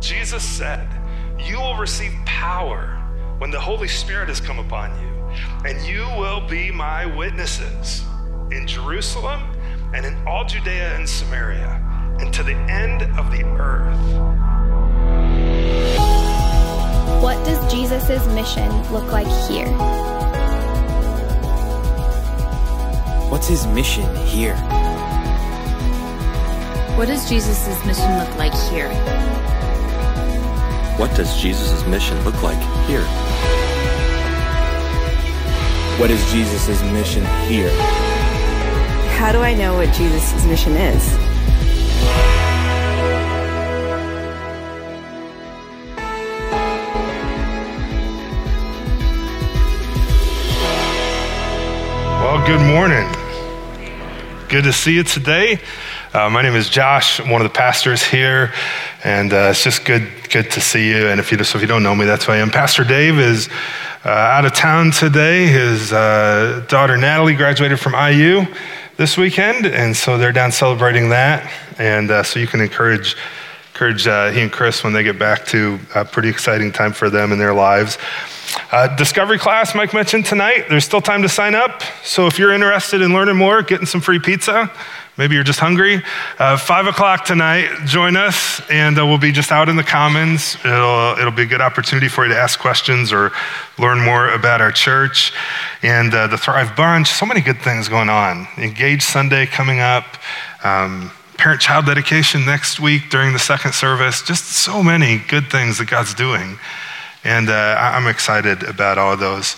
Jesus said, You will receive power when the Holy Spirit has come upon you, and you will be my witnesses in Jerusalem and in all Judea and Samaria and to the end of the earth. What does Jesus' mission look like here? What's his mission here? What does Jesus' mission look like here? What does Jesus' mission look like here? What is Jesus' mission here? How do I know what Jesus' mission is? Well, good morning. Good to see you today. Uh, my name is Josh. I'm one of the pastors here, and uh, it's just good, good to see you. And if you, so if you don't know me, that's who I am. Pastor Dave is uh, out of town today. His uh, daughter Natalie graduated from IU this weekend, and so they're down celebrating that. And uh, so you can encourage encourage uh, he and Chris when they get back to a pretty exciting time for them in their lives. Uh, discovery class, Mike mentioned tonight. There's still time to sign up. So if you're interested in learning more, getting some free pizza, maybe you're just hungry, uh, five o'clock tonight, join us, and uh, we'll be just out in the commons. It'll, it'll be a good opportunity for you to ask questions or learn more about our church and uh, the Thrive Bunch. So many good things going on. Engage Sunday coming up. Um, parent child dedication next week during the second service. Just so many good things that God's doing. And uh, I'm excited about all of those.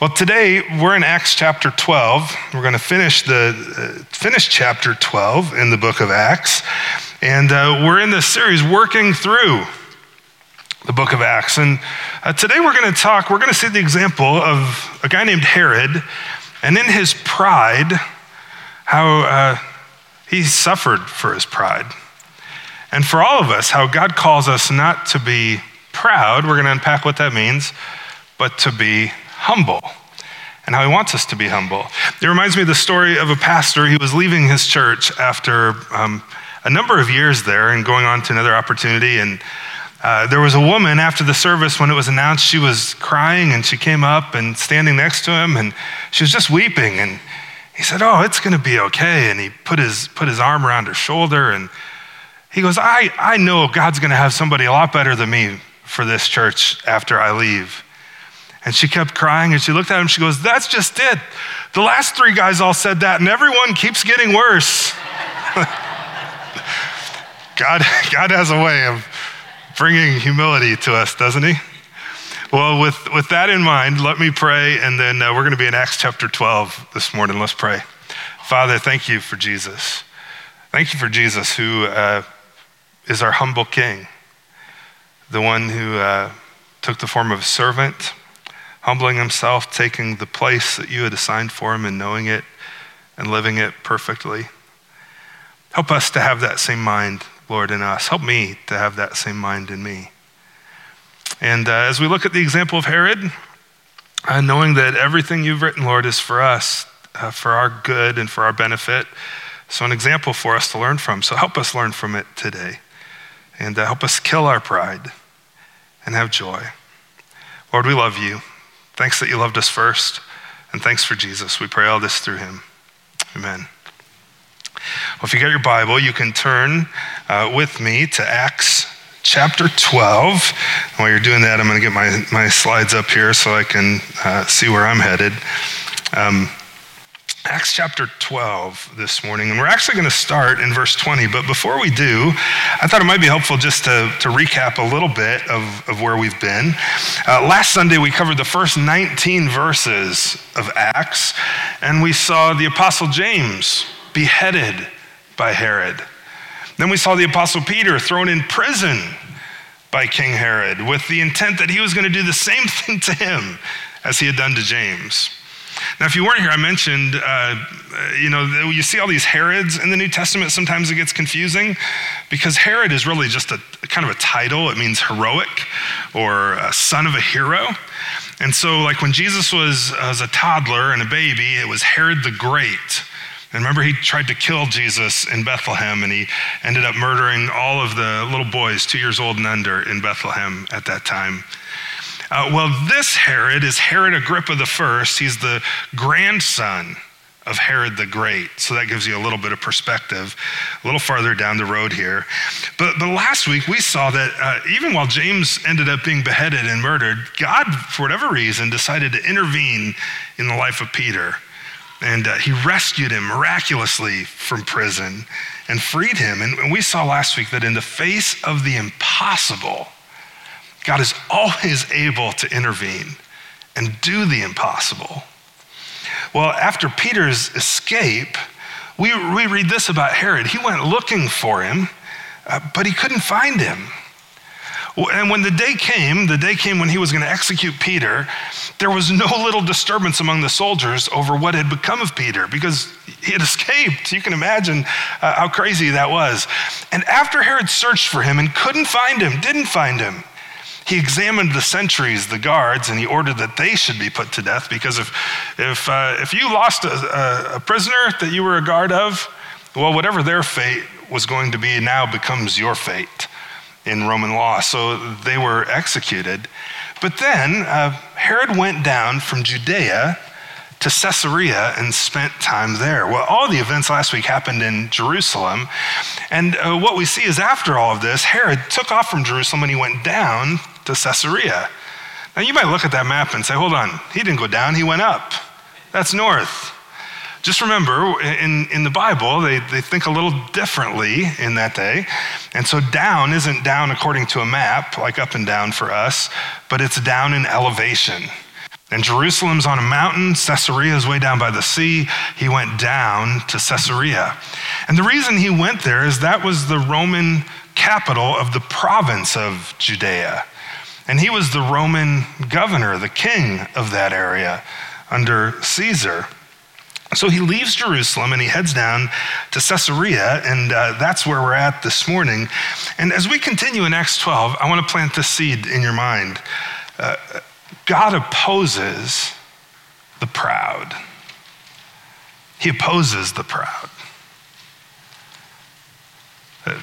Well, today we're in Acts chapter 12. We're going to finish the uh, finish chapter 12 in the book of Acts, and uh, we're in this series working through the book of Acts. And uh, today we're going to talk. We're going to see the example of a guy named Herod, and in his pride, how uh, he suffered for his pride, and for all of us, how God calls us not to be proud, we're going to unpack what that means, but to be humble and how he wants us to be humble. It reminds me of the story of a pastor. He was leaving his church after um, a number of years there and going on to another opportunity. And uh, there was a woman after the service when it was announced she was crying and she came up and standing next to him and she was just weeping. And he said, Oh, it's going to be okay. And he put his, put his arm around her shoulder and he goes, I, I know God's going to have somebody a lot better than me for this church after I leave. And she kept crying and she looked at him. She goes, That's just it. The last three guys all said that, and everyone keeps getting worse. God, God has a way of bringing humility to us, doesn't He? Well, with, with that in mind, let me pray, and then uh, we're going to be in Acts chapter 12 this morning. Let's pray. Father, thank you for Jesus. Thank you for Jesus, who uh, is our humble King the one who uh, took the form of a servant, humbling himself, taking the place that you had assigned for him and knowing it and living it perfectly. Help us to have that same mind, Lord, in us. Help me to have that same mind in me. And uh, as we look at the example of Herod, uh, knowing that everything you've written, Lord, is for us, uh, for our good and for our benefit. So, an example for us to learn from. So, help us learn from it today and uh, help us kill our pride and have joy. Lord, we love you. Thanks that you loved us first, and thanks for Jesus. We pray all this through him. Amen. Well, if you got your Bible, you can turn uh, with me to Acts chapter 12. And while you're doing that, I'm going to get my, my slides up here so I can uh, see where I'm headed. Um, Acts chapter 12 this morning, and we're actually going to start in verse 20. But before we do, I thought it might be helpful just to, to recap a little bit of, of where we've been. Uh, last Sunday, we covered the first 19 verses of Acts, and we saw the Apostle James beheaded by Herod. Then we saw the Apostle Peter thrown in prison by King Herod with the intent that he was going to do the same thing to him as he had done to James. Now, if you weren't here, I mentioned, uh, you know, you see all these Herods in the New Testament. Sometimes it gets confusing because Herod is really just a kind of a title. It means heroic or son of a hero. And so, like when Jesus was as a toddler and a baby, it was Herod the Great And remember, he tried to kill Jesus in Bethlehem, and he ended up murdering all of the little boys, two years old and under, in Bethlehem at that time. Uh, well, this Herod is Herod Agrippa I. He's the grandson of Herod the Great. So that gives you a little bit of perspective, a little farther down the road here. But, but last week we saw that uh, even while James ended up being beheaded and murdered, God, for whatever reason, decided to intervene in the life of Peter. And uh, he rescued him miraculously from prison and freed him. And we saw last week that in the face of the impossible, God is always able to intervene and do the impossible. Well, after Peter's escape, we, we read this about Herod. He went looking for him, uh, but he couldn't find him. And when the day came, the day came when he was going to execute Peter, there was no little disturbance among the soldiers over what had become of Peter because he had escaped. You can imagine uh, how crazy that was. And after Herod searched for him and couldn't find him, didn't find him, he examined the sentries, the guards, and he ordered that they should be put to death because if, if, uh, if you lost a, a, prisoner that you were a guard of, well, whatever their fate was going to be now becomes your fate in Roman law. So they were executed. But then uh, Herod went down from Judea to Caesarea and spent time there. Well, all the events last week happened in Jerusalem. And uh, what we see is after all of this, Herod took off from Jerusalem and he went down to Caesarea. Now, you might look at that map and say, hold on, he didn't go down, he went up. That's north. Just remember, in, in the Bible, they, they think a little differently in that day. And so down isn't down according to a map, like up and down for us, but it's down in elevation. And Jerusalem's on a mountain, Caesarea's way down by the sea. He went down to Caesarea. And the reason he went there is that was the Roman capital of the province of Judea. And he was the Roman governor, the king of that area under Caesar. So he leaves Jerusalem and he heads down to Caesarea, and uh, that's where we're at this morning. And as we continue in Acts 12, I want to plant this seed in your mind. Uh, God opposes the proud, He opposes the proud. Uh,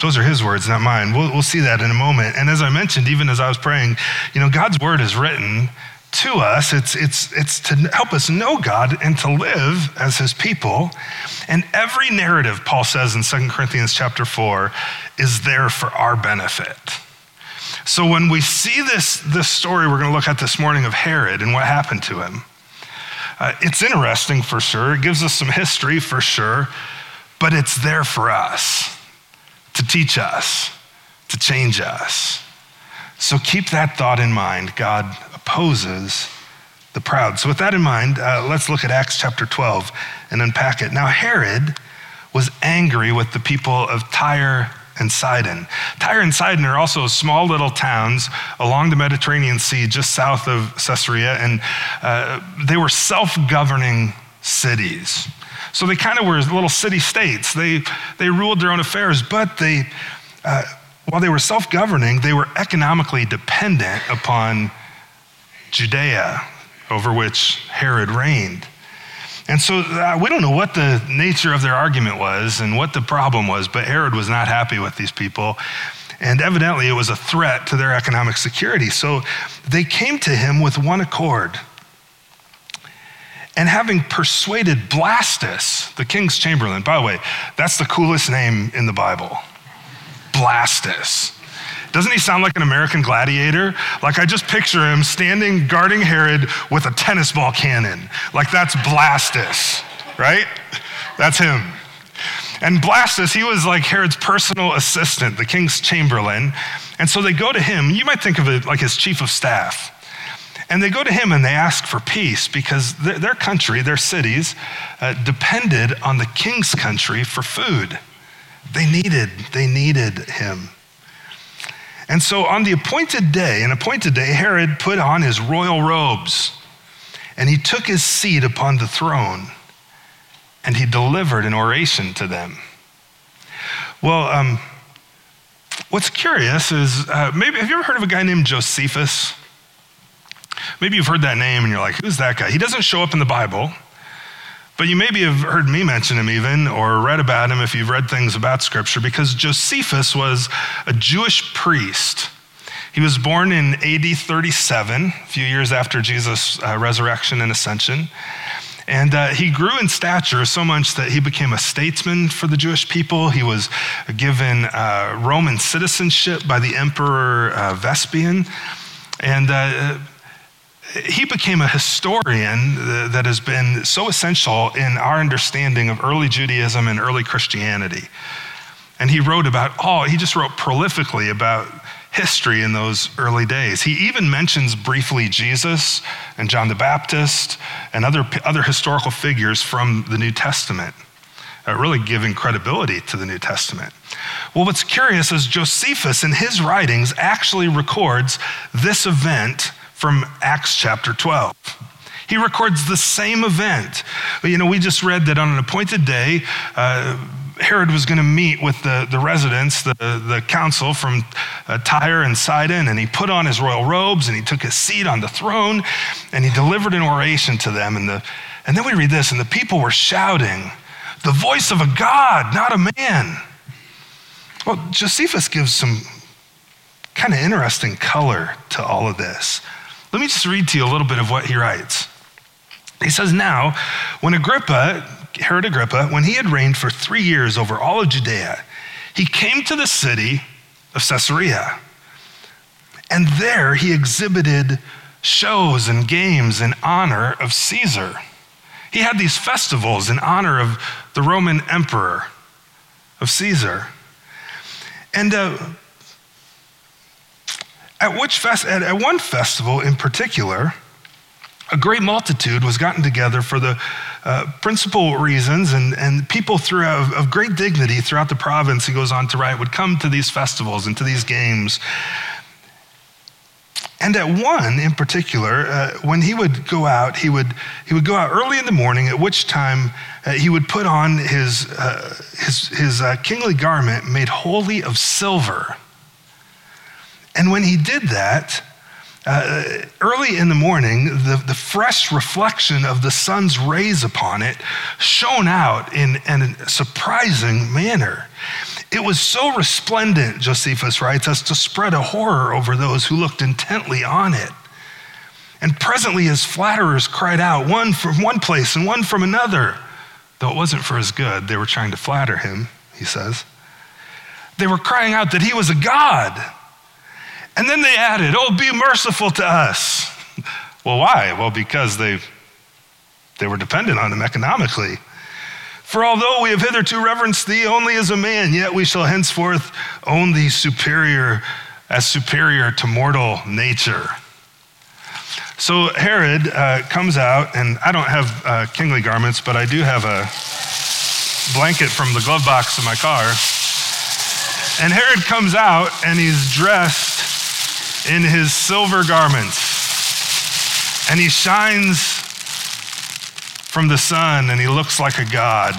those are his words, not mine. We'll, we'll see that in a moment. And as I mentioned, even as I was praying, you know, God's word is written to us. It's, it's, it's to help us know God and to live as his people. And every narrative, Paul says in 2 Corinthians chapter 4, is there for our benefit. So when we see this, this story we're going to look at this morning of Herod and what happened to him, uh, it's interesting for sure. It gives us some history for sure, but it's there for us to teach us, to change us. So keep that thought in mind. God opposes the proud. So, with that in mind, uh, let's look at Acts chapter 12 and unpack it. Now, Herod was angry with the people of Tyre and Sidon. Tyre and Sidon are also small little towns along the Mediterranean Sea, just south of Caesarea, and uh, they were self governing cities. So they kind of were little city states. They, they ruled their own affairs, but they, uh, while they were self governing, they were economically dependent upon Judea, over which Herod reigned. And so uh, we don't know what the nature of their argument was and what the problem was, but Herod was not happy with these people. And evidently, it was a threat to their economic security. So they came to him with one accord and having persuaded Blastus, the king's chamberlain, by the way, that's the coolest name in the Bible. Blastus. Doesn't he sound like an American gladiator? Like I just picture him standing guarding Herod with a tennis ball cannon. Like that's Blastus, right? That's him. And Blastus, he was like Herod's personal assistant, the king's chamberlain. And so they go to him. You might think of it like his chief of staff. And they go to him and they ask for peace because their, country, their cities, uh, depended on the king's country for food. They needed, they needed him. And so on the appointed day, an appointed day, Herod put on his royal robes and he took his seat upon the throne and he delivered an oration to them. Well, um, what's curious is uh, maybe, have you ever heard of a guy named Josephus? Maybe you've heard that name and you're like, who's that guy? He doesn't show up in the Bible, But you maybe have heard me mention him even, or read about him if you've read things about Scripture, because Josephus was a Jewish priest. He was born in AD 37, a few years after Jesus' uh, resurrection and ascension. And uh, he grew in stature so much that he became a statesman for the Jewish people. He was given uh, Roman citizenship by the Emperor uh, Vespasian. And uh, he became a historian that has been so essential in our understanding of early Judaism and early Christianity. And he wrote about all, he just wrote prolifically about history in those early days. He even mentions briefly Jesus and John the Baptist and other, other historical figures from the New Testament, uh, really giving credibility to the New Testament. Well, what's curious is Josephus, in his writings, actually records this event from Acts chapter 12. He records the same event. You know, we just read that on an appointed day, uh, Herod was going to meet with the, the residents, the, the council from uh, Tyre and Sidon, and he put on his royal robes and he took his seat on the throne and he delivered an oration to them. And, the, and then we read this, and the people were shouting, The voice of a God, not a man. Well, Josephus gives some kind of interesting color to all of this. Let me just read to you a little bit of what he writes. He says, Now, when Agrippa Herod Agrippa, when he had reigned for three years over all of Judea, he came to the city of Caesarea. And there he exhibited shows and games in honor of Caesar. He had these festivals in honor of the Roman emperor, of Caesar. And uh, at, which fest- at, at one festival in particular, a great multitude was gotten together for the uh, principal reasons, and, and people throughout, of great dignity throughout the province, he goes on to write, would come to these festivals and to these games. And at one in particular, uh, when he would go out, he would, he would go out early in the morning, at which time uh, he would put on his, uh, his, his uh, kingly garment made wholly of silver. And when he did that, uh, early in the morning, the, the fresh reflection of the sun's rays upon it shone out in, in a surprising manner. It was so resplendent, Josephus writes, as to spread a horror over those who looked intently on it. And presently his flatterers cried out, one from one place and one from another. Though it wasn't for his good, they were trying to flatter him, he says. They were crying out that he was a god. And then they added, Oh, be merciful to us. well, why? Well, because they, they were dependent on him economically. For although we have hitherto reverenced thee only as a man, yet we shall henceforth own thee superior as superior to mortal nature. So Herod uh, comes out, and I don't have uh, kingly garments, but I do have a blanket from the glove box of my car. And Herod comes out, and he's dressed in his silver garments, and he shines from the sun, and he looks like a god.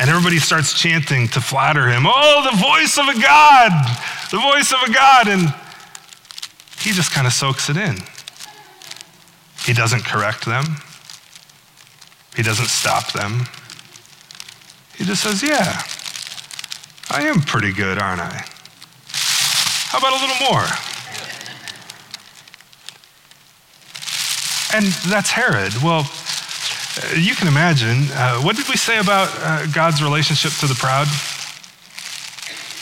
And everybody starts chanting to flatter him. Oh, the voice of a God, the voice of a God. And he just kind of soaks it in. He doesn't correct them, he doesn't stop them. He just says, Yeah, I am pretty good, aren't I? How about a little more? And that's Herod. Well, you can imagine. Uh, what did we say about uh, God's relationship to the proud?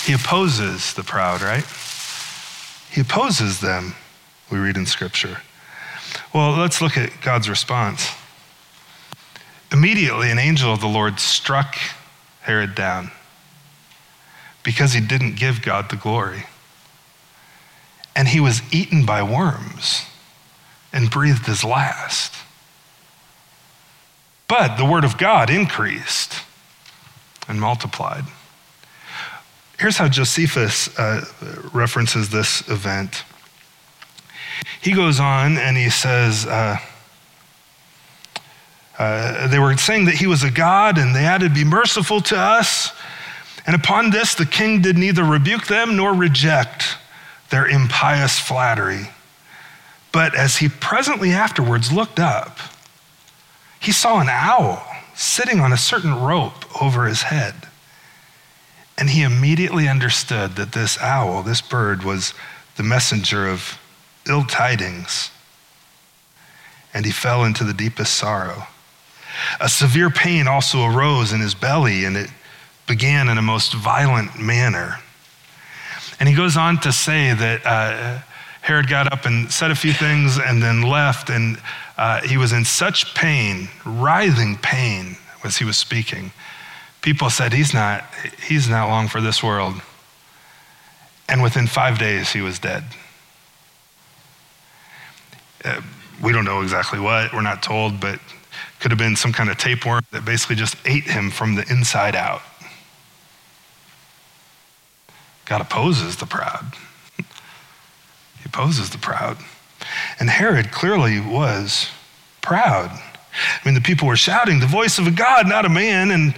He opposes the proud, right? He opposes them, we read in Scripture. Well, let's look at God's response. Immediately, an angel of the Lord struck Herod down because he didn't give God the glory. And he was eaten by worms and breathed his last. But the word of God increased and multiplied. Here's how Josephus uh, references this event. He goes on and he says, uh, uh, they were saying that he was a God, and they added, Be merciful to us. And upon this, the king did neither rebuke them nor reject their impious flattery. But as he presently afterwards looked up, he saw an owl sitting on a certain rope over his head. And he immediately understood that this owl, this bird, was the messenger of ill tidings. And he fell into the deepest sorrow. A severe pain also arose in his belly, and it began in a most violent manner. And he goes on to say that uh, Herod got up and said a few things and then left, and uh, he was in such pain, writhing pain, as he was speaking. People said, He's not, he's not long for this world. And within five days, he was dead. Uh, we don't know exactly what, we're not told, but could have been some kind of tapeworm that basically just ate him from the inside out. God opposes the proud. Opposes the proud. And Herod clearly was proud. I mean, the people were shouting, the voice of a God, not a man, and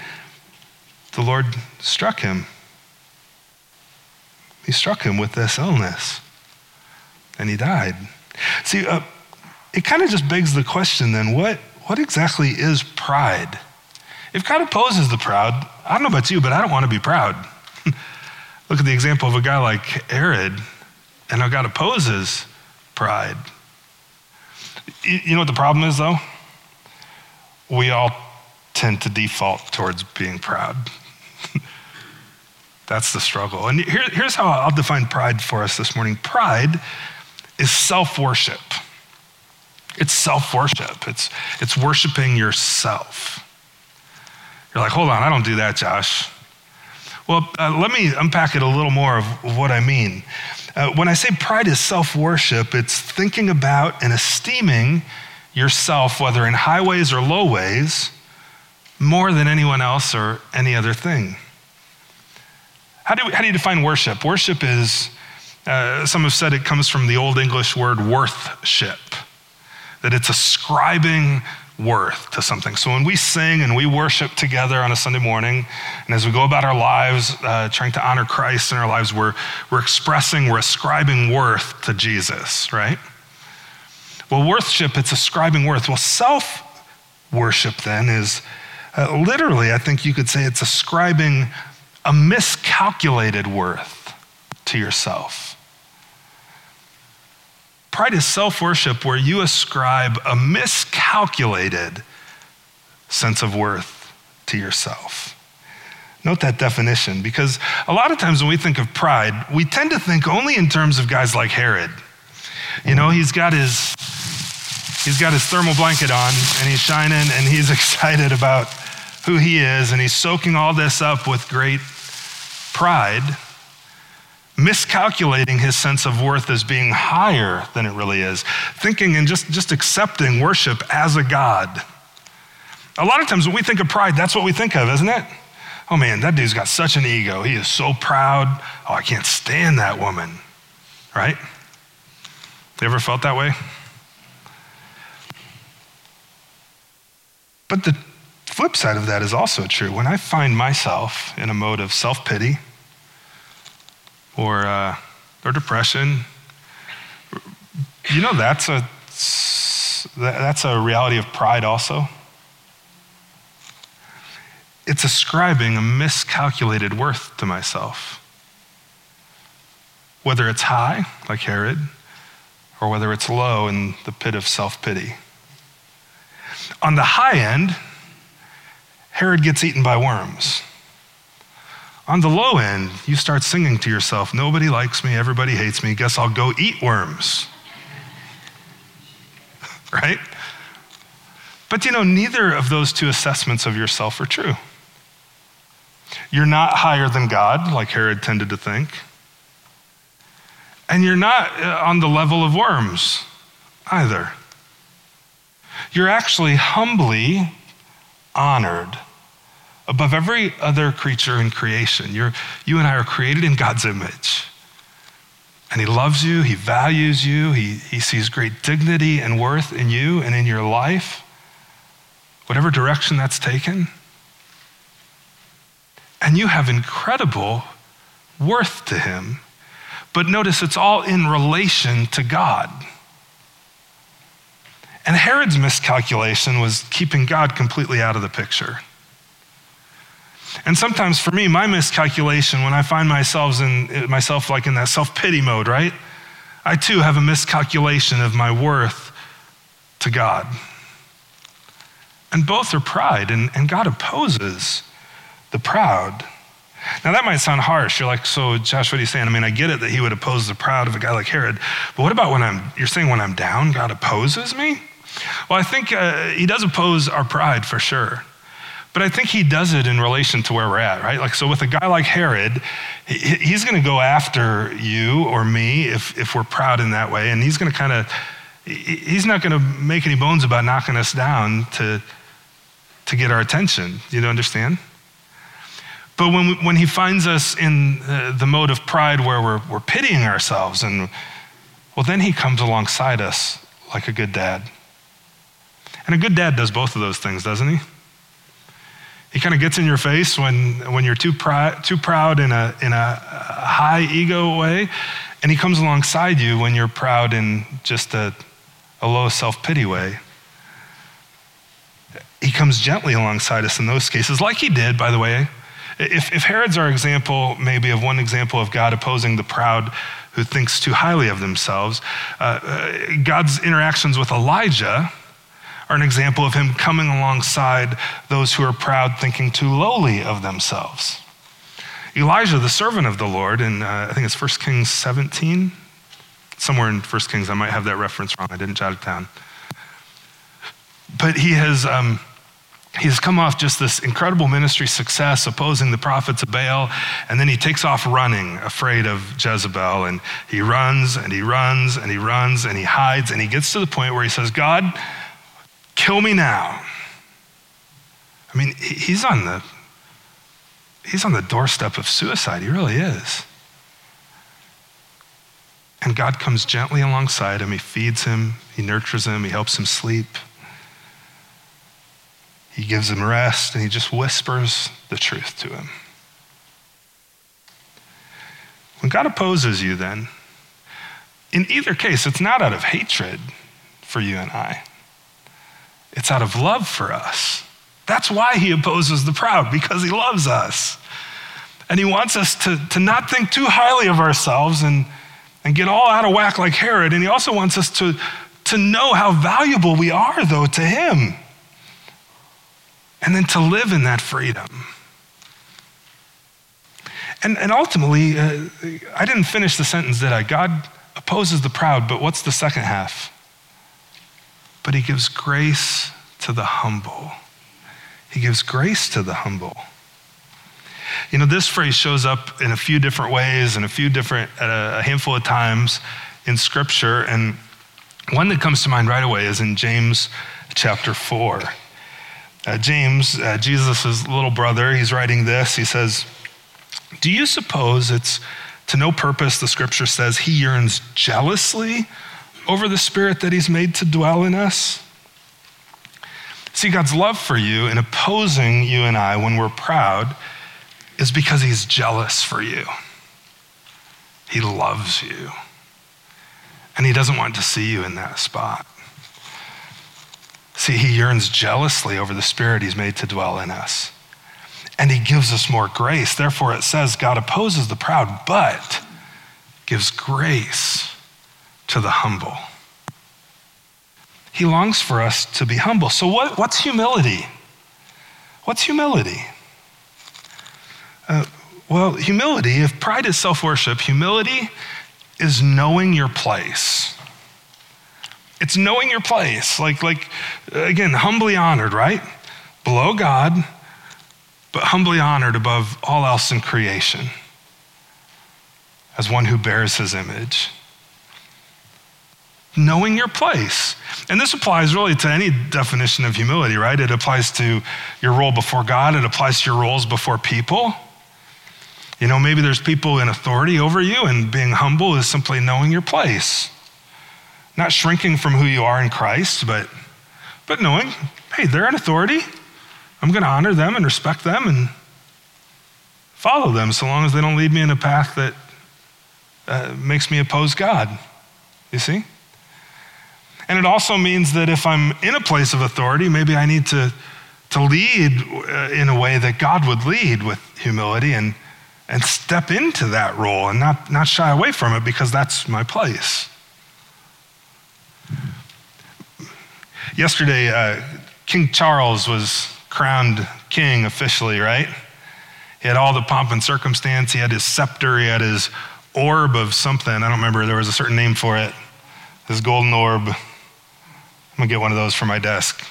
the Lord struck him. He struck him with this illness, and he died. See, uh, it kind of just begs the question then what, what exactly is pride? If God opposes the proud, I don't know about you, but I don't want to be proud. Look at the example of a guy like Herod and how God opposes pride. You know what the problem is, though? We all tend to default towards being proud. That's the struggle. And here, here's how I'll define pride for us this morning pride is self worship. It's self worship, it's, it's worshiping yourself. You're like, hold on, I don't do that, Josh. Well, uh, let me unpack it a little more of, of what I mean. Uh, when I say pride is self worship, it's thinking about and esteeming yourself, whether in high ways or low ways, more than anyone else or any other thing. How do, we, how do you define worship? Worship is, uh, some have said it comes from the Old English word worthship, that it's ascribing worth to something. So when we sing and we worship together on a Sunday morning, and as we go about our lives uh, trying to honor Christ in our lives, we're, we're expressing, we're ascribing worth to Jesus, right? Well, worship, it's ascribing worth. Well, self worship then is uh, literally, I think you could say it's ascribing a miscalculated worth to yourself. Pride is self worship where you ascribe a miscalculated sense of worth to yourself. Note that definition because a lot of times when we think of pride, we tend to think only in terms of guys like Herod. You know, he's got his he's got his thermal blanket on and he's shining and he's excited about who he is and he's soaking all this up with great pride miscalculating his sense of worth as being higher than it really is, thinking and just, just accepting worship as a God. A lot of times when we think of pride, that's what we think of, isn't it? Oh man, that dude's got such an ego. He is so proud. Oh, I can't stand that woman. Right? You ever felt that way? But the flip side of that is also true. When I find myself in a mode of self pity, or, uh, or depression. You know, that's a, that's a reality of pride also. It's ascribing a miscalculated worth to myself. Whether it's high, like Herod, or whether it's low in the pit of self pity. On the high end, Herod gets eaten by worms. On the low end, you start singing to yourself, Nobody likes me, everybody hates me, guess I'll go eat worms. right? But you know, neither of those two assessments of yourself are true. You're not higher than God, like Herod tended to think. And you're not uh, on the level of worms either. You're actually humbly honored above every other creature in creation. You're, you and I are created in God's image. And He loves you, He values you, He, he sees great dignity and worth in you and in your life, whatever direction that's taken. And you have incredible worth to Him. But notice it's all in relation to God. And Herod's miscalculation was keeping God completely out of the picture. And sometimes for me, my miscalculation, when I find myself in myself like in that self-pity mode, right? I too have a miscalculation of my worth to God. And both are pride, and, and God opposes the proud. Now, that might sound harsh. You're like, so, Josh, what are you saying? I mean, I get it that he would oppose the proud of a guy like Herod, but what about when I'm, you're saying when I'm down, God opposes me? Well, I think uh, he does oppose our pride for sure. But I think he does it in relation to where we're at, right? Like, so with a guy like Herod, he's going to go after you or me if, if we're proud in that way. And he's going to kind of, he's not going to make any bones about knocking us down to, to get our attention. You don't understand? But when, we, when he finds us in uh, the mode of pride where we're, we're pitying ourselves, and well, then he comes alongside us like a good dad. And a good dad does both of those things, doesn't he? He kind of gets in your face when, when you're too, pri- too proud in a, in a high ego way, and he comes alongside you when you're proud in just a, a low self pity way. He comes gently alongside us in those cases, like he did, by the way, if, if Herod's our example, maybe of one example of God opposing the proud who thinks too highly of themselves, uh, uh, God's interactions with Elijah are an example of him coming alongside those who are proud, thinking too lowly of themselves. Elijah, the servant of the Lord, in uh, I think it's 1 Kings 17, somewhere in 1 Kings, I might have that reference wrong, I didn't jot it down. But he has. Um, he's come off just this incredible ministry success opposing the prophets of Baal, and then he takes off running, afraid of Jezebel. And he runs and he runs and he runs and he hides, and he gets to the point where he says, God, kill me now. I mean, he's on the he's on the doorstep of suicide. He really is. And God comes gently alongside him. He feeds him, he nurtures him, he helps him sleep. He gives him rest and he just whispers the truth to him. When God opposes you, then, in either case, it's not out of hatred for you and I, it's out of love for us. That's why he opposes the proud, because he loves us. And he wants us to, to not think too highly of ourselves and, and get all out of whack like Herod. And he also wants us to, to know how valuable we are, though, to him and then to live in that freedom. And, and ultimately, uh, I didn't finish the sentence, did I? God opposes the proud, but what's the second half? But he gives grace to the humble. He gives grace to the humble. You know, this phrase shows up in a few different ways and a few different, uh, a handful of times in Scripture. And one that comes to mind right away is in James chapter 4. Uh, James, uh, Jesus' little brother, he's writing this. He says, Do you suppose it's to no purpose the scripture says he yearns jealously over the spirit that he's made to dwell in us? See, God's love for you in opposing you and I when we're proud is because he's jealous for you. He loves you. And he doesn't want to see you in that spot. See, he yearns jealously over the spirit he's made to dwell in us. And he gives us more grace. Therefore, it says God opposes the proud, but gives grace to the humble. He longs for us to be humble. So, what, what's humility? What's humility? Uh, well, humility, if pride is self worship, humility is knowing your place. It's knowing your place. Like, like again, humbly honored, right? Below God, but humbly honored above all else in creation as one who bears his image. Knowing your place. And this applies really to any definition of humility, right? It applies to your role before God, it applies to your roles before people. You know, maybe there's people in authority over you, and being humble is simply knowing your place. Not shrinking from who you are in Christ, but, but knowing, hey, they're in authority. I'm going to honor them and respect them and follow them so long as they don't lead me in a path that uh, makes me oppose God. You see? And it also means that if I'm in a place of authority, maybe I need to, to lead uh, in a way that God would lead with humility and, and step into that role and not, not shy away from it because that's my place. Yesterday, uh, King Charles was crowned king officially, right? He had all the pomp and circumstance. He had his scepter. He had his orb of something. I don't remember. There was a certain name for it. His golden orb. I'm to get one of those for my desk.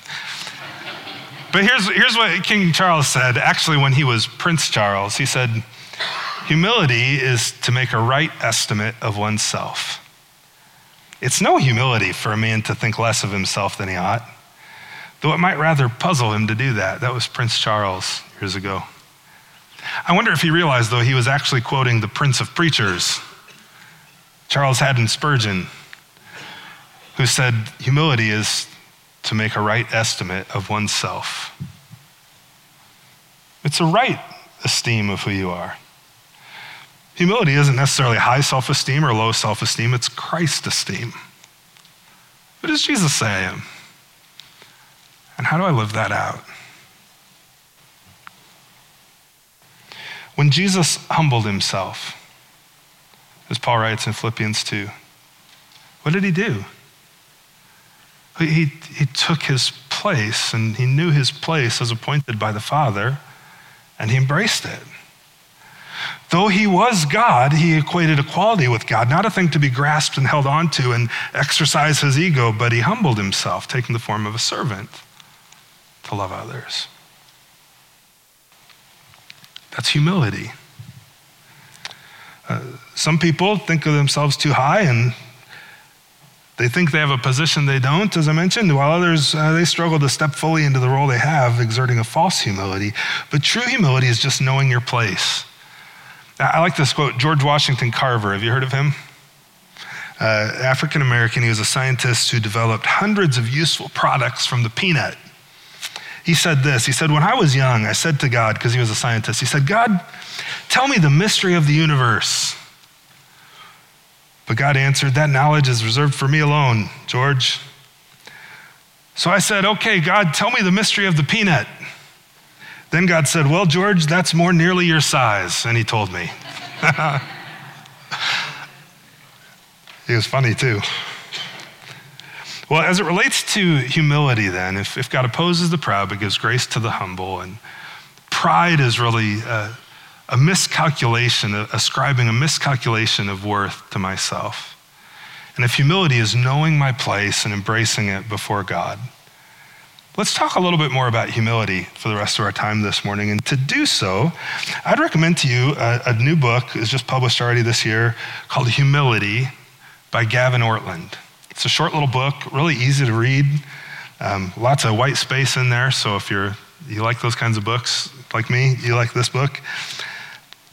But here's, here's what King Charles said, actually, when he was Prince Charles. He said, Humility is to make a right estimate of oneself. It's no humility for a man to think less of himself than he ought, though it might rather puzzle him to do that. That was Prince Charles years ago. I wonder if he realized, though, he was actually quoting the Prince of Preachers, Charles Haddon Spurgeon, who said, Humility is to make a right estimate of oneself. It's a right esteem of who you are. Humility isn't necessarily high self esteem or low self esteem, it's Christ esteem. What does Jesus say I am? And how do I live that out? When Jesus humbled himself, as Paul writes in Philippians 2, what did he do? He, he took his place and he knew his place as appointed by the Father and he embraced it. Though he was God, he equated equality with God, not a thing to be grasped and held onto and exercise his ego, but he humbled himself, taking the form of a servant to love others. That's humility. Uh, some people think of themselves too high and they think they have a position they don't, as I mentioned, while others, uh, they struggle to step fully into the role they have, exerting a false humility. But true humility is just knowing your place. I like this quote George Washington Carver. Have you heard of him? Uh, African American, he was a scientist who developed hundreds of useful products from the peanut. He said this He said, When I was young, I said to God, because he was a scientist, he said, God, tell me the mystery of the universe. But God answered, That knowledge is reserved for me alone, George. So I said, Okay, God, tell me the mystery of the peanut. Then God said, Well, George, that's more nearly your size. And he told me. he was funny too. Well, as it relates to humility, then, if, if God opposes the proud but gives grace to the humble, and pride is really a, a miscalculation, ascribing a miscalculation of worth to myself. And if humility is knowing my place and embracing it before God, Let's talk a little bit more about humility for the rest of our time this morning. And to do so, I'd recommend to you a, a new book that's just published already this year called Humility by Gavin Ortlund. It's a short little book, really easy to read, um, lots of white space in there. So if you're you like those kinds of books, like me, you like this book.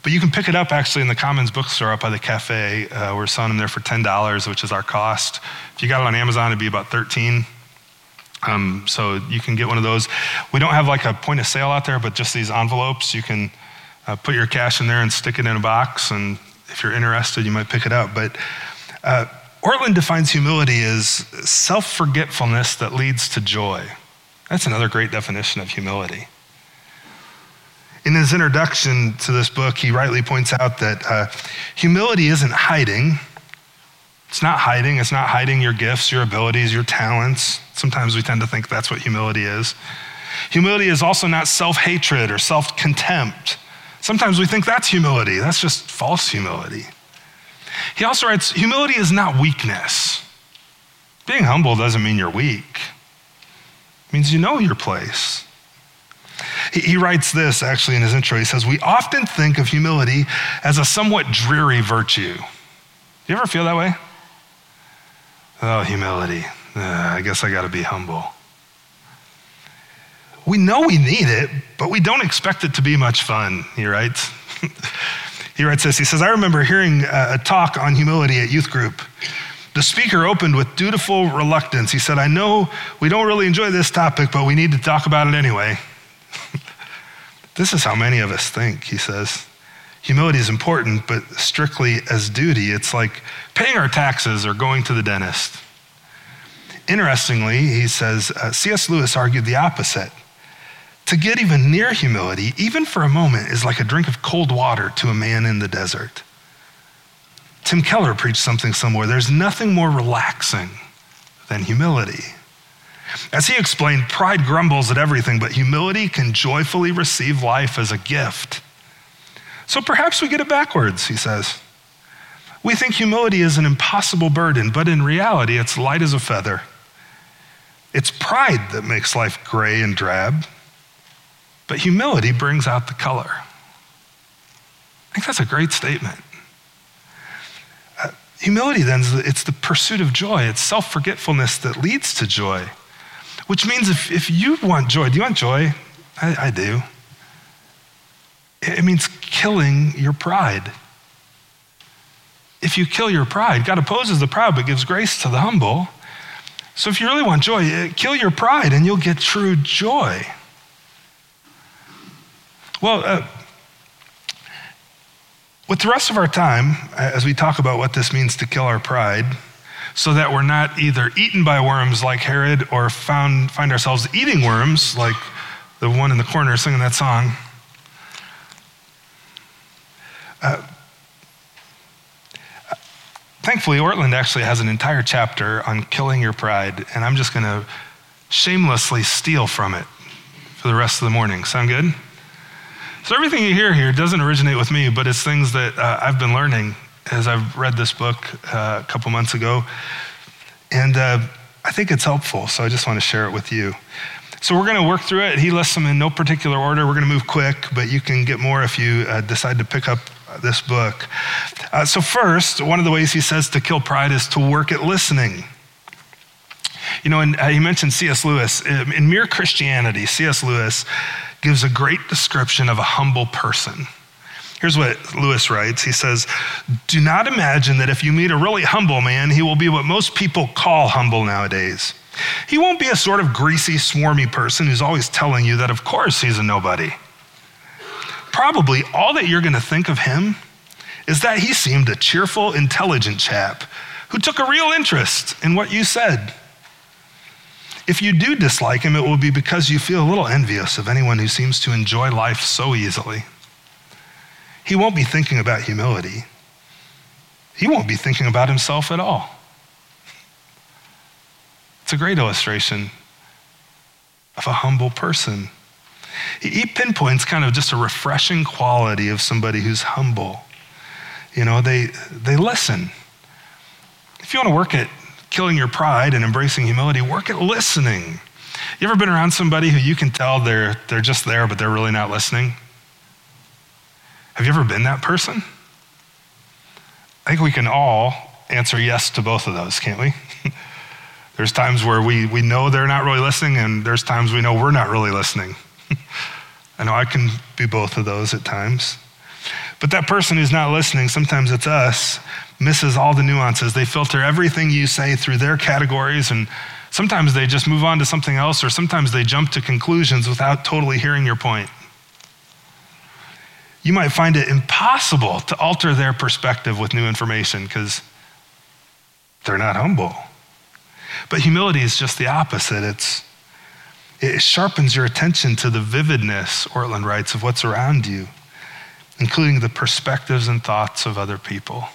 But you can pick it up actually in the Commons bookstore up by the cafe. Uh, we're selling them there for $10, which is our cost. If you got it on Amazon, it'd be about 13 um, so you can get one of those. We don't have like a point of sale out there, but just these envelopes. You can uh, put your cash in there and stick it in a box. And if you're interested, you might pick it up. But uh, defines humility as self forgetfulness that leads to joy. That's another great definition of humility. In his introduction to this book, he rightly points out that uh, humility isn't hiding it's not hiding. It's not hiding your gifts, your abilities, your talents. Sometimes we tend to think that's what humility is. Humility is also not self hatred or self contempt. Sometimes we think that's humility. That's just false humility. He also writes humility is not weakness. Being humble doesn't mean you're weak, it means you know your place. He, writes this actually in his intro. He says, We often think of humility as a somewhat dreary virtue. Do you ever feel that way? Oh, humility. Uh, I guess I got to be humble. We know we need it, but we don't expect it to be much fun, he writes. he writes this He says, I remember hearing a talk on humility at youth group. The speaker opened with dutiful reluctance. He said, I know we don't really enjoy this topic, but we need to talk about it anyway. this is how many of us think, he says. Humility is important, but strictly as duty, it's like paying our taxes or going to the dentist. Interestingly, he says, uh, C.S. Lewis argued the opposite. To get even near humility, even for a moment, is like a drink of cold water to a man in the desert. Tim Keller preached something somewhere. There's nothing more relaxing than humility. As he explained, pride grumbles at everything, but humility can joyfully receive life as a gift. So perhaps we get it backwards, he says. We think humility is an impossible burden, but in reality, it's light as a feather. It's pride that makes life gray and drab, but humility brings out the color. I think that's a great statement. Uh, humility, then, it's the pursuit of joy. It's self forgetfulness that leads to joy. Which means if, if you want joy, do you want joy? I, I do. It means killing your pride. If you kill your pride, God opposes the proud but gives grace to the humble. So if you really want joy, eh, kill your pride and you'll get true joy. Well, uh, with the rest of our time, as we talk about what this means to kill our pride, so that we're not either eaten by worms like Herod or found, find ourselves eating worms like the one in the corner singing that song. Uh, thankfully, Ortlund actually has an entire chapter on killing your pride, and I'm just going to shamelessly steal from it for the rest of the morning. Sound good? So, everything you hear here doesn't originate with me, but it's things that uh, I've been learning as I've read this book uh, a couple months ago. And uh, I think it's helpful, so I just want to share it with you. So we're going to work through it. He lists them in no particular order. We're going to move quick, but you can get more if you uh, decide to pick up this book. Uh, so, first, one of the ways he says to kill pride is to work at listening. You know, and uh, he mentioned C.S. Lewis. In Mere Christianity, C.S. Lewis gives a great description of a humble person. Here's what Lewis writes He says, Do not imagine that if you meet a really humble man, he will be what most people call humble nowadays. He won't be a sort of greasy, swarmy person who's always telling you that, of course, he's a nobody. Probably all that you're going to think of him is that he seemed a cheerful, intelligent chap who took a real interest in what you said. If you do dislike him, it will be because you feel a little envious of anyone who seems to enjoy life so easily he won't be thinking about humility. He won't be thinking about himself at all. It's a great illustration of a humble person. He pinpoints kind of just a refreshing quality of somebody who's humble. You know, they, they listen. If you want to work at killing your pride and embracing humility, work at listening. You ever been around somebody who you can tell they're, they're just there, but they're really not listening? Have you ever been that person? I think we can all answer yes to both of those, can't we? there's times where we, we know they're not really listening, and there's times we know we're not really listening. I know I can be both of those at times. But that person who's not listening, sometimes it's us, misses all the nuances. They filter everything you say through their categories, and sometimes they just move on to something else, or sometimes they jump to conclusions without totally hearing your point you might find it impossible to alter their perspective with new information because they're not humble. But humility is just the opposite. It's, it sharpens your attention to the vividness, Ortlund writes, of what's around you, including the perspectives and thoughts of other people.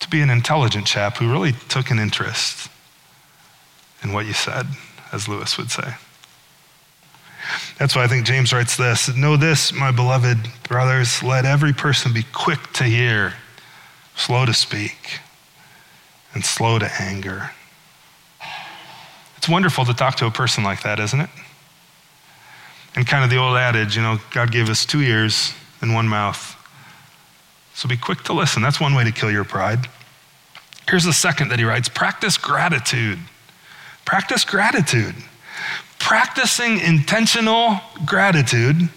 To be an intelligent chap who really took an interest in what you said, as Lewis would say. That's why I think James writes this Know this, my beloved brothers, let every person be quick to hear, slow to speak, and slow to anger. It's wonderful to talk to a person like that, isn't it? And kind of the old adage, you know, God gave us two ears and one mouth. So be quick to listen. That's one way to kill your pride. Here's the second that he writes practice gratitude. Practice gratitude practicing intentional gratitude,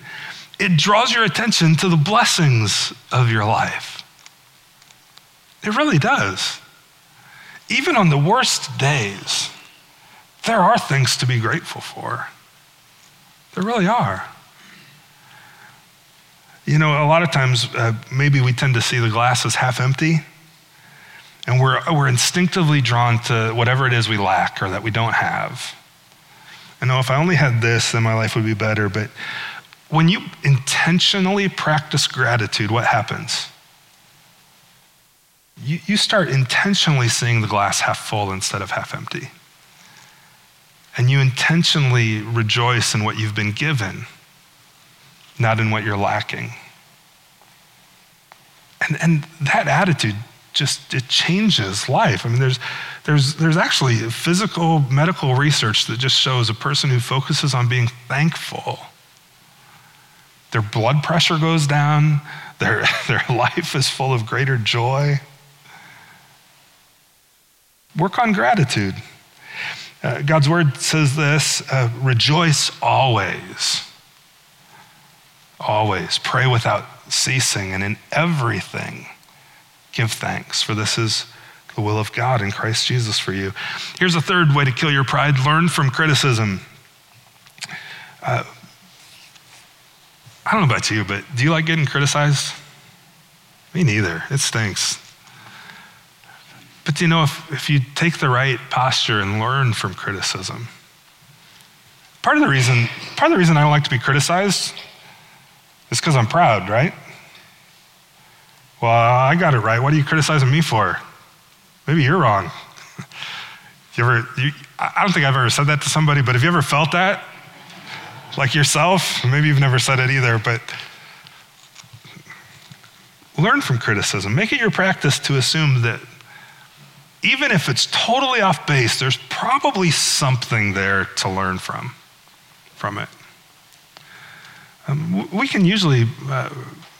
it draws your attention to the blessings of your life. It really does. Even on the worst days, there are things to be grateful for. There really are. You know, a lot of times, uh, maybe we tend to see the glass as half empty. And we're, we're instinctively drawn to whatever it is we lack or that we don't have. I know if I only had this, then my life would be better. But when you intentionally practice gratitude, what happens? You, you start intentionally seeing the glass half full instead of half empty. And you intentionally rejoice in what you've been given, not in what you're lacking. And, and that attitude just it changes life. I mean, there's, there's, there's actually physical medical research that just shows a person who focuses on being thankful, their blood pressure goes down, their, their life is full of greater joy. Work on gratitude. Uh, God's word says this uh, rejoice always. Always. Pray without ceasing, and in everything, give thanks, for this is the will of God in Christ Jesus for you. Here's a third way to kill your pride learn from criticism. Uh, I don't know about you, but do you like getting criticized? Me neither. It stinks. But you know, if, if you take the right posture and learn from criticism, part of the reason, part of the reason I don't like to be criticized is because I'm proud, right? Well, I got it right. What are you criticizing me for? Maybe you're wrong. you ever, you, I don't think I've ever said that to somebody, but have you ever felt that? Like yourself? Maybe you've never said it either, but learn from criticism. Make it your practice to assume that even if it's totally off base, there's probably something there to learn from, from it. Um, we can usually uh,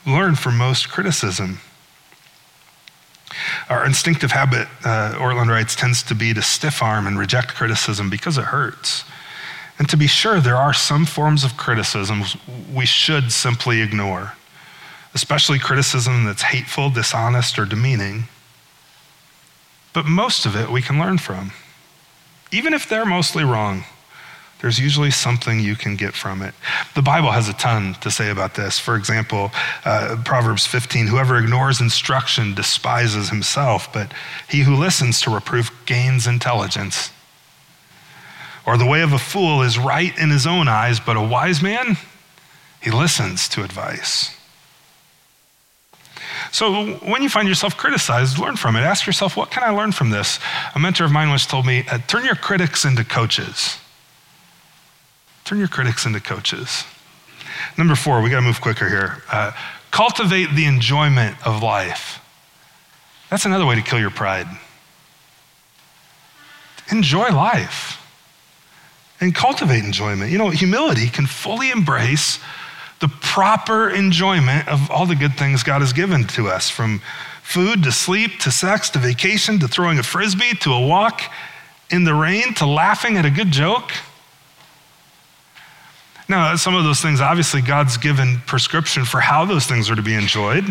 learn from most criticism. Our instinctive habit, uh, Ortlund writes, tends to be to stiff arm and reject criticism because it hurts. And to be sure, there are some forms of criticism we should simply ignore, especially criticism that's hateful, dishonest, or demeaning. But most of it we can learn from, even if they're mostly wrong there's usually something you can get from it. The Bible has a ton to say about this. For example, uh, Proverbs 15 whoever ignores instruction despises himself, but he who listens to reproof gains intelligence. Or the way of a fool is right in his own eyes, but a wise man, he listens to advice. So when you find yourself criticized, learn from it. Ask yourself, what can I learn from this? A mentor of mine once told me, uh, turn your critics into coaches. Turn your critics into coaches. Number four, we got to move quicker here. Uh, cultivate the enjoyment of life. That's another way to kill your pride. Enjoy life and cultivate enjoyment. You know, humility can fully embrace the proper enjoyment of all the good things God has given to us from food to sleep to sex to vacation to throwing a frisbee to a walk in the rain to laughing at a good joke. Now, some of those things, obviously, God's given prescription for how those things are to be enjoyed,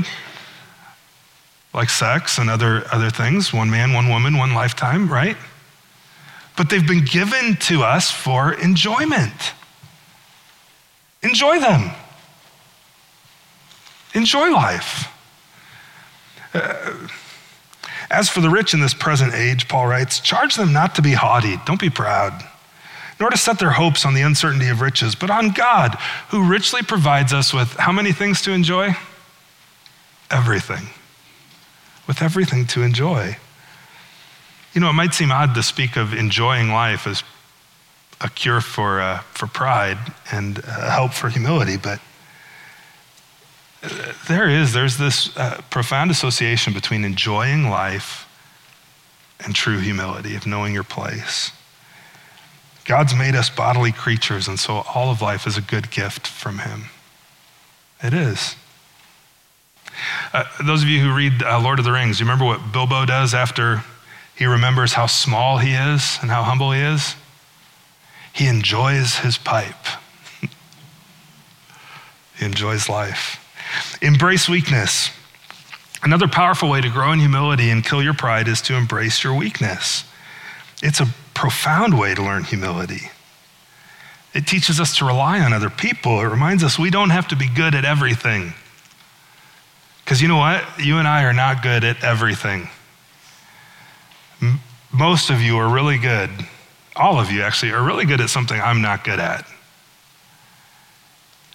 like sex and other, other things one man, one woman, one lifetime, right? But they've been given to us for enjoyment. Enjoy them. Enjoy life. Uh, as for the rich in this present age, Paul writes, charge them not to be haughty, don't be proud nor to set their hopes on the uncertainty of riches, but on God, who richly provides us with how many things to enjoy? Everything. With everything to enjoy. You know, it might seem odd to speak of enjoying life as a cure for, uh, for pride and uh, help for humility, but uh, there is, there's this uh, profound association between enjoying life and true humility, of knowing your place. God's made us bodily creatures, and so all of life is a good gift from Him. It is. Uh, those of you who read uh, Lord of the Rings, you remember what Bilbo does after he remembers how small he is and how humble he is? He enjoys his pipe. he enjoys life. Embrace weakness. Another powerful way to grow in humility and kill your pride is to embrace your weakness. It's a profound way to learn humility. It teaches us to rely on other people. It reminds us we don't have to be good at everything. Because you know what? You and I are not good at everything. most of you are really good, all of you actually, are really good at something I'm not good at.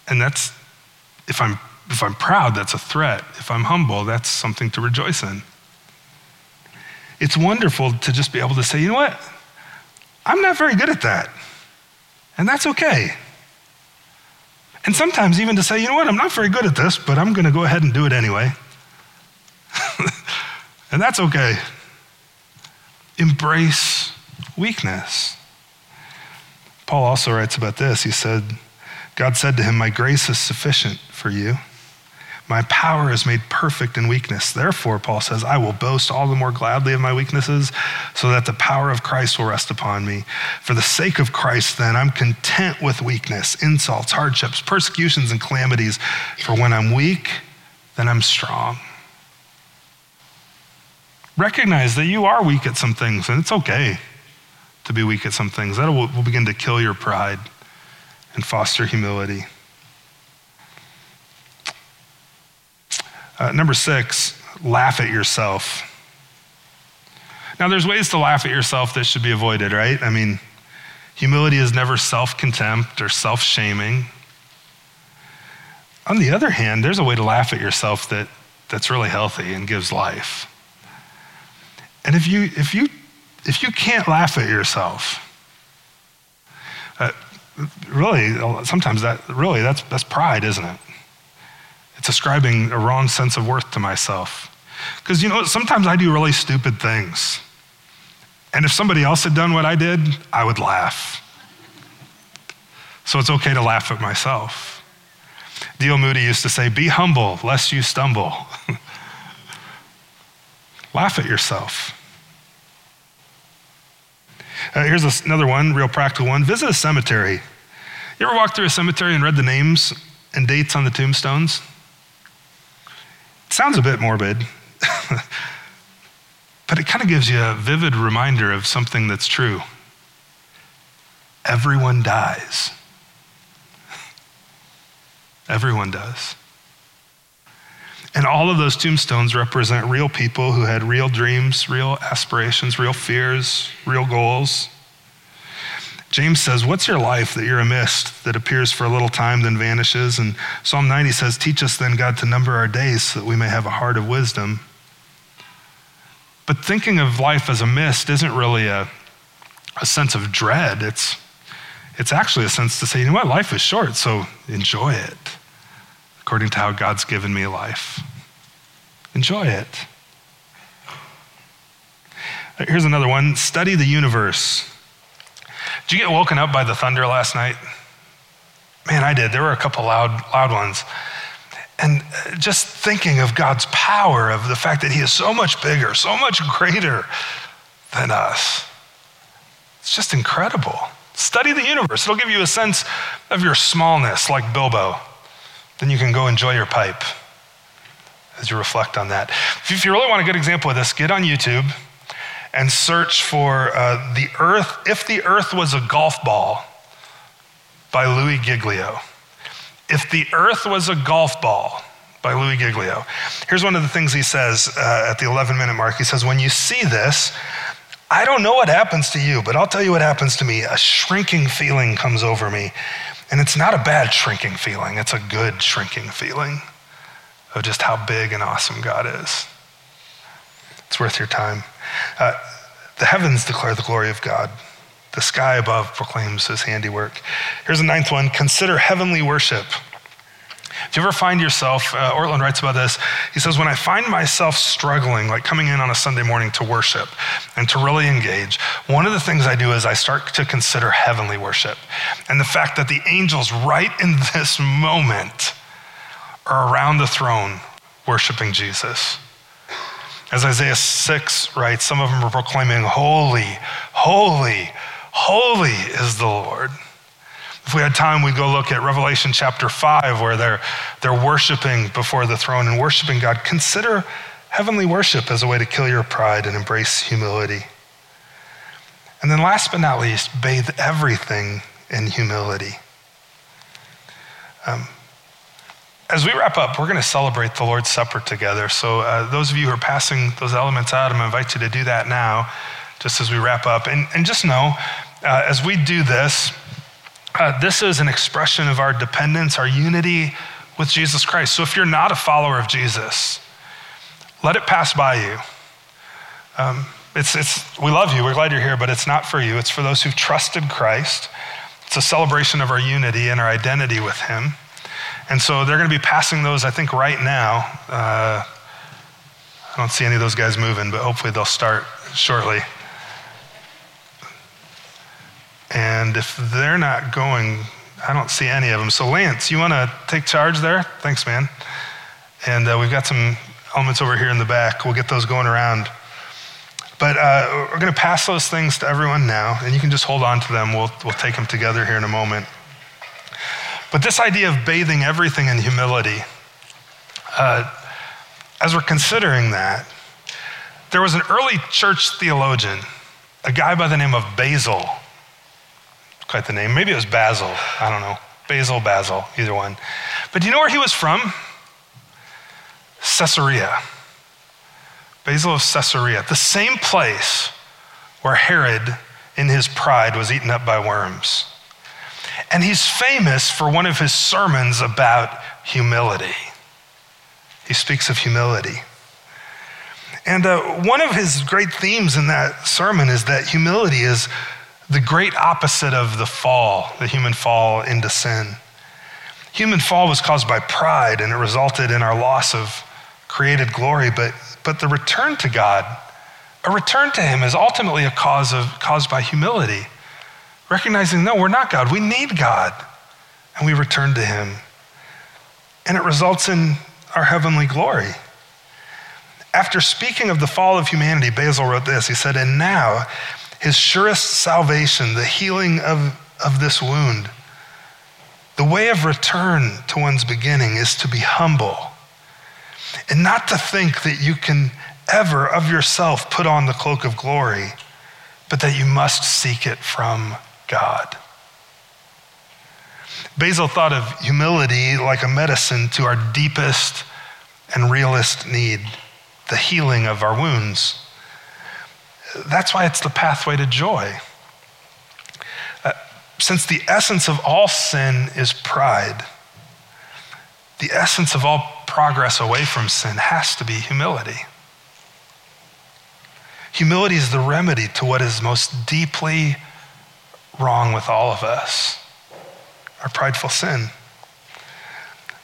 And that's, if I'm, if I'm proud, that's a threat. If I'm humble, that's something to rejoice in. It's wonderful to just be able to say, you know what? I'm not very good at that. And that's okay. And sometimes even to say, you know what, I'm not very good at this, but I'm going to go ahead and do it anyway. and that's okay. Embrace weakness. Paul also writes about this. He said, God said to him, My grace is sufficient for you. My power is made perfect in weakness. Therefore, Paul says, I will boast all the more gladly of my weaknesses so that the power of Christ will rest upon me. For the sake of Christ, then, I'm content with weakness, insults, hardships, persecutions, and calamities. For when I'm weak, then I'm strong. Recognize that you are weak at some things, and it's okay to be weak at some things. That will, begin to kill your pride and foster humility. Uh, number six, laugh at yourself. Now, there's ways to laugh at yourself that should be avoided, right? I mean, humility is never self contempt or self shaming. On the other hand, there's a way to laugh at yourself that, that's really healthy and gives life. And if you, if you, if you can't laugh at yourself, uh, really, sometimes that, really, that's, that's pride, isn't it? It's ascribing a wrong sense of worth to myself. Because, you know, sometimes I do really stupid things. And if somebody else had done what I did, I would laugh. So it's okay to laugh at myself. D.L. Moody used to say, Be humble lest you stumble. laugh at yourself. Uh, here's another one, real practical one. Visit a cemetery. You ever walked through a cemetery and read the names and dates on the tombstones? Sounds a bit morbid, but it kind of gives you a vivid reminder of something that's true. Everyone dies. Everyone does. And all of those tombstones represent real people who had real dreams, real aspirations, real fears, real goals. James says, What's your life that you're a mist that appears for a little time, then vanishes? And Psalm 90 says, Teach us then, God, to number our days so that we may have a heart of wisdom. But thinking of life as a mist isn't really a, a sense of dread. It's, it's actually a sense to say, you know what, life is short, so enjoy it according to how God's given me life. Enjoy it. Here's another one study the universe. Did you get woken up by the thunder last night? Man, I did. There were a couple loud, loud ones. And uh, just thinking of God's power, of the fact that He is so much bigger, so much greater than us. It's just incredible. Study the universe. It'll give you a sense of your smallness, like Bilbo. Then you can go enjoy your pipe as you reflect on that. If you really want a good example of this, get on YouTube and search for uh, the earth, if the earth was a golf ball by Louie Giglio. If the earth was a golf ball by Louie Giglio. Here's one of the things he says uh, at the 11 minute mark. He says, When you see this, I don't know what happens to you, but I'll tell you what happens to me. A shrinking feeling comes over me. And it's not a bad shrinking feeling, it's a good shrinking feeling of just how big and awesome God is. It's worth your time. Uh, the heavens declare the glory of God. The sky above proclaims his handiwork. Here's a ninth one consider heavenly worship. If you ever find yourself, uh, Ortlund writes about this, he says, When I find myself struggling, like coming in on a Sunday morning to worship and to really engage, one of the things I do is I start to consider heavenly worship and the fact that the angels, right in this moment, are around the throne worshiping Jesus. As Isaiah 6 writes, some of them are proclaiming, Holy, holy, holy is the Lord. If we had time, we'd go look at Revelation chapter 5, where they're, they're worshiping before the throne and worshiping God. Consider heavenly worship as a way to kill your pride and embrace humility. And then, last but not least, bathe everything in humility. Um, as we wrap up, we're going to celebrate the Lord's Supper together. So, uh, those of you who are passing those elements out, I'm going to invite you to do that now. just as we wrap up. And, and just know, uh, as we do this, uh, this is an expression of our dependence, our unity with Jesus Christ. So if you're not a follower of Jesus, let it pass by you. Um, it's, it's, we love you, we're glad you're here, but it's not for you. It's for those who've trusted Christ. It's a celebration of our unity and our identity with Him. And so they're going to be passing those, I think, right now. Uh, I don't see any of those guys moving, but hopefully they'll start shortly. And if they're not going, I don't see any of them. So, Lance, you want to take charge there? Thanks, man. And uh, we've got some elements over here in the back. We'll get those going around. But uh, we're going to pass those things to everyone now, and you can just hold on to them. We'll, we'll take them together here in a moment. But this idea of bathing everything in humility, uh, as we're considering that, there was an early church theologian, a guy by the name of Basil. Quite the name. Maybe it was Basil. I don't know. Basil, Basil, either one. But do you know where he was from? Caesarea. Basil of Caesarea, the same place where Herod, in his pride, was eaten up by worms. And he's famous for one of his sermons about humility. He speaks of humility. And uh, one of his great themes in that sermon is that humility is the great opposite of the fall, the human fall into sin. Human fall was caused by pride and it resulted in our loss of created glory, but, but the return to God, a return to Him, is ultimately a cause of, caused by humility. Recognizing, no, we're not God, we need God, and we return to Him. And it results in our heavenly glory. After speaking of the fall of humanity, Basil wrote this. He said, And now, his surest salvation, the healing of, of this wound, the way of return to one's beginning is to be humble and not to think that you can ever of yourself put on the cloak of glory, but that you must seek it from God. Basil thought of humility like a medicine to our deepest and realest need, the healing of our wounds. That's why it's the pathway to joy. Uh, since the essence of all sin is pride, the essence of all progress away from sin has to be humility. Humility is the remedy to what is most deeply wrong with all of us our prideful sin.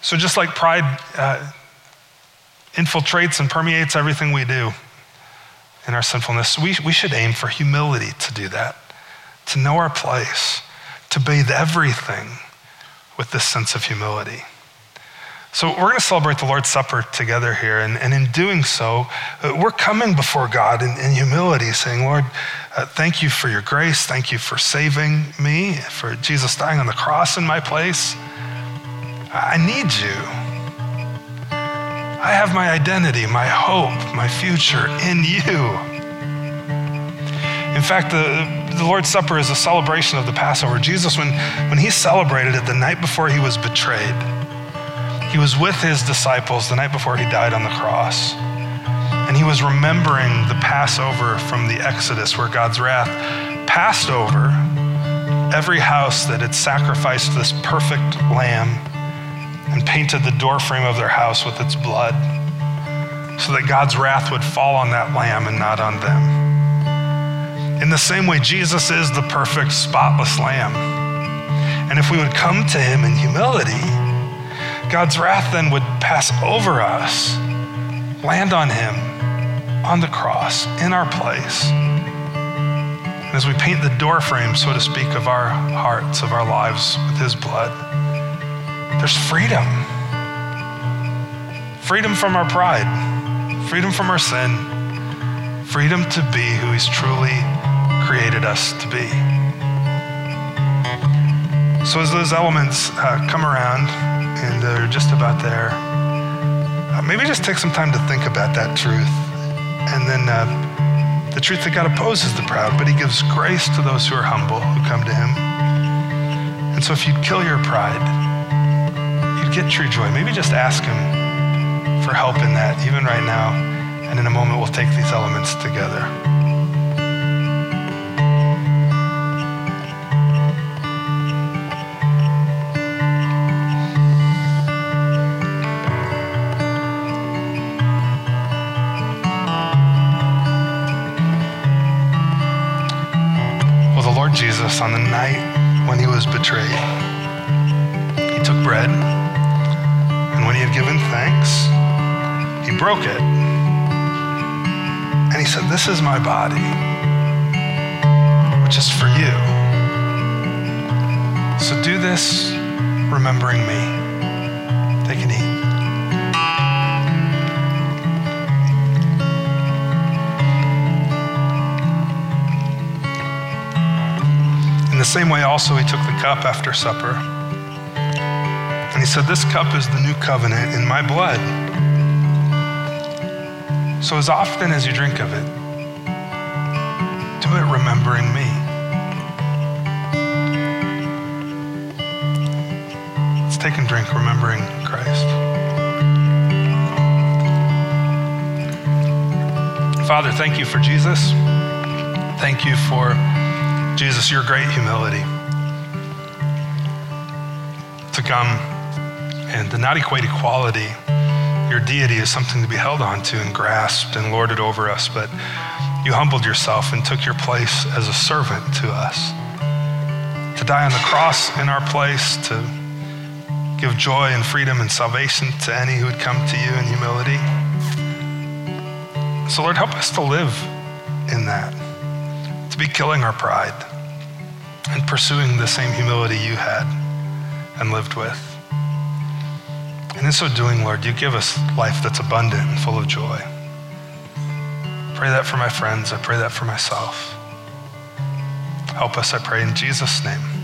So, just like pride uh, infiltrates and permeates everything we do in our sinfulness, we, we should aim for humility to do that, to know our place, to bathe everything with this sense of humility. So, we're going to celebrate the Lord's Supper together here. And, and in doing so, uh, we're coming before God in, in humility, saying, Lord, uh, thank you for your grace. Thank you for saving me, for Jesus dying on the cross in my place. I need you. I have my identity, my hope, my future in you. In fact, the, the Lord's Supper is a celebration of the Passover. Jesus, when, when he celebrated it the night before he was betrayed, he was with his disciples the night before he died on the cross. And he was remembering the Passover from the Exodus, where God's wrath passed over every house that had sacrificed this perfect lamb and painted the doorframe of their house with its blood, so that God's wrath would fall on that lamb and not on them. In the same way, Jesus is the perfect, spotless lamb. And if we would come to him in humility, God's wrath then would pass over us, land on him on the cross in our place. And as we paint the doorframe, so to speak, of our hearts, of our lives with his blood, there's freedom. Freedom from our pride, freedom from our sin, freedom to be who he's truly created us to be. So as those elements uh, come around, and they're just about there. Uh, maybe just take some time to think about that truth. And then uh, the truth that God opposes the proud, but he gives grace to those who are humble, who come to him. And so if you'd kill your pride, you'd get true joy. Maybe just ask him for help in that, even right now. And in a moment, we'll take these elements together. Was betrayed. He took bread, and when he had given thanks, he broke it. And he said, This is my body, which is for you. So do this remembering me. Same way, also, he took the cup after supper. And he said, This cup is the new covenant in my blood. So, as often as you drink of it, do it remembering me. Let's take and drink remembering Christ. Father, thank you for Jesus. Thank you for Jesus, your great humility to come and to not equate equality, your deity, as something to be held onto and grasped and lorded over us, but you humbled yourself and took your place as a servant to us. To die on the cross in our place, to give joy and freedom and salvation to any who would come to you in humility. So, Lord, help us to live in that, to be killing our pride and pursuing the same humility you had and lived with. And in so doing, Lord, you give us life that's abundant and full of joy. Pray that for my friends. I pray that for myself. Help us, I pray, in Jesus' name.